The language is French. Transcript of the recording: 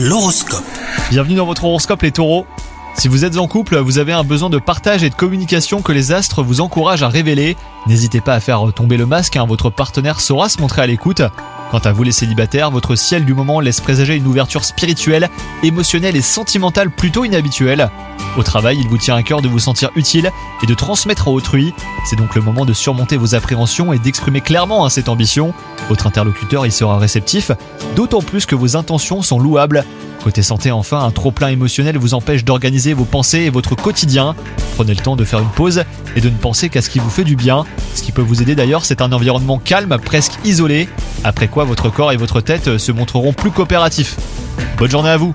L'horoscope. Bienvenue dans votre horoscope les taureaux. Si vous êtes en couple, vous avez un besoin de partage et de communication que les astres vous encouragent à révéler. N'hésitez pas à faire tomber le masque, hein, votre partenaire saura se montrer à l'écoute. Quant à vous les célibataires, votre ciel du moment laisse présager une ouverture spirituelle, émotionnelle et sentimentale plutôt inhabituelle. Au travail, il vous tient à cœur de vous sentir utile et de transmettre à autrui. C'est donc le moment de surmonter vos appréhensions et d'exprimer clairement hein, cette ambition. Votre interlocuteur y sera réceptif, d'autant plus que vos intentions sont louables. Côté santé enfin, un trop-plein émotionnel vous empêche d'organiser vos pensées et votre quotidien. Prenez le temps de faire une pause et de ne penser qu'à ce qui vous fait du bien. Ce qui peut vous aider d'ailleurs, c'est un environnement calme, presque isolé, après quoi votre corps et votre tête se montreront plus coopératifs. Bonne journée à vous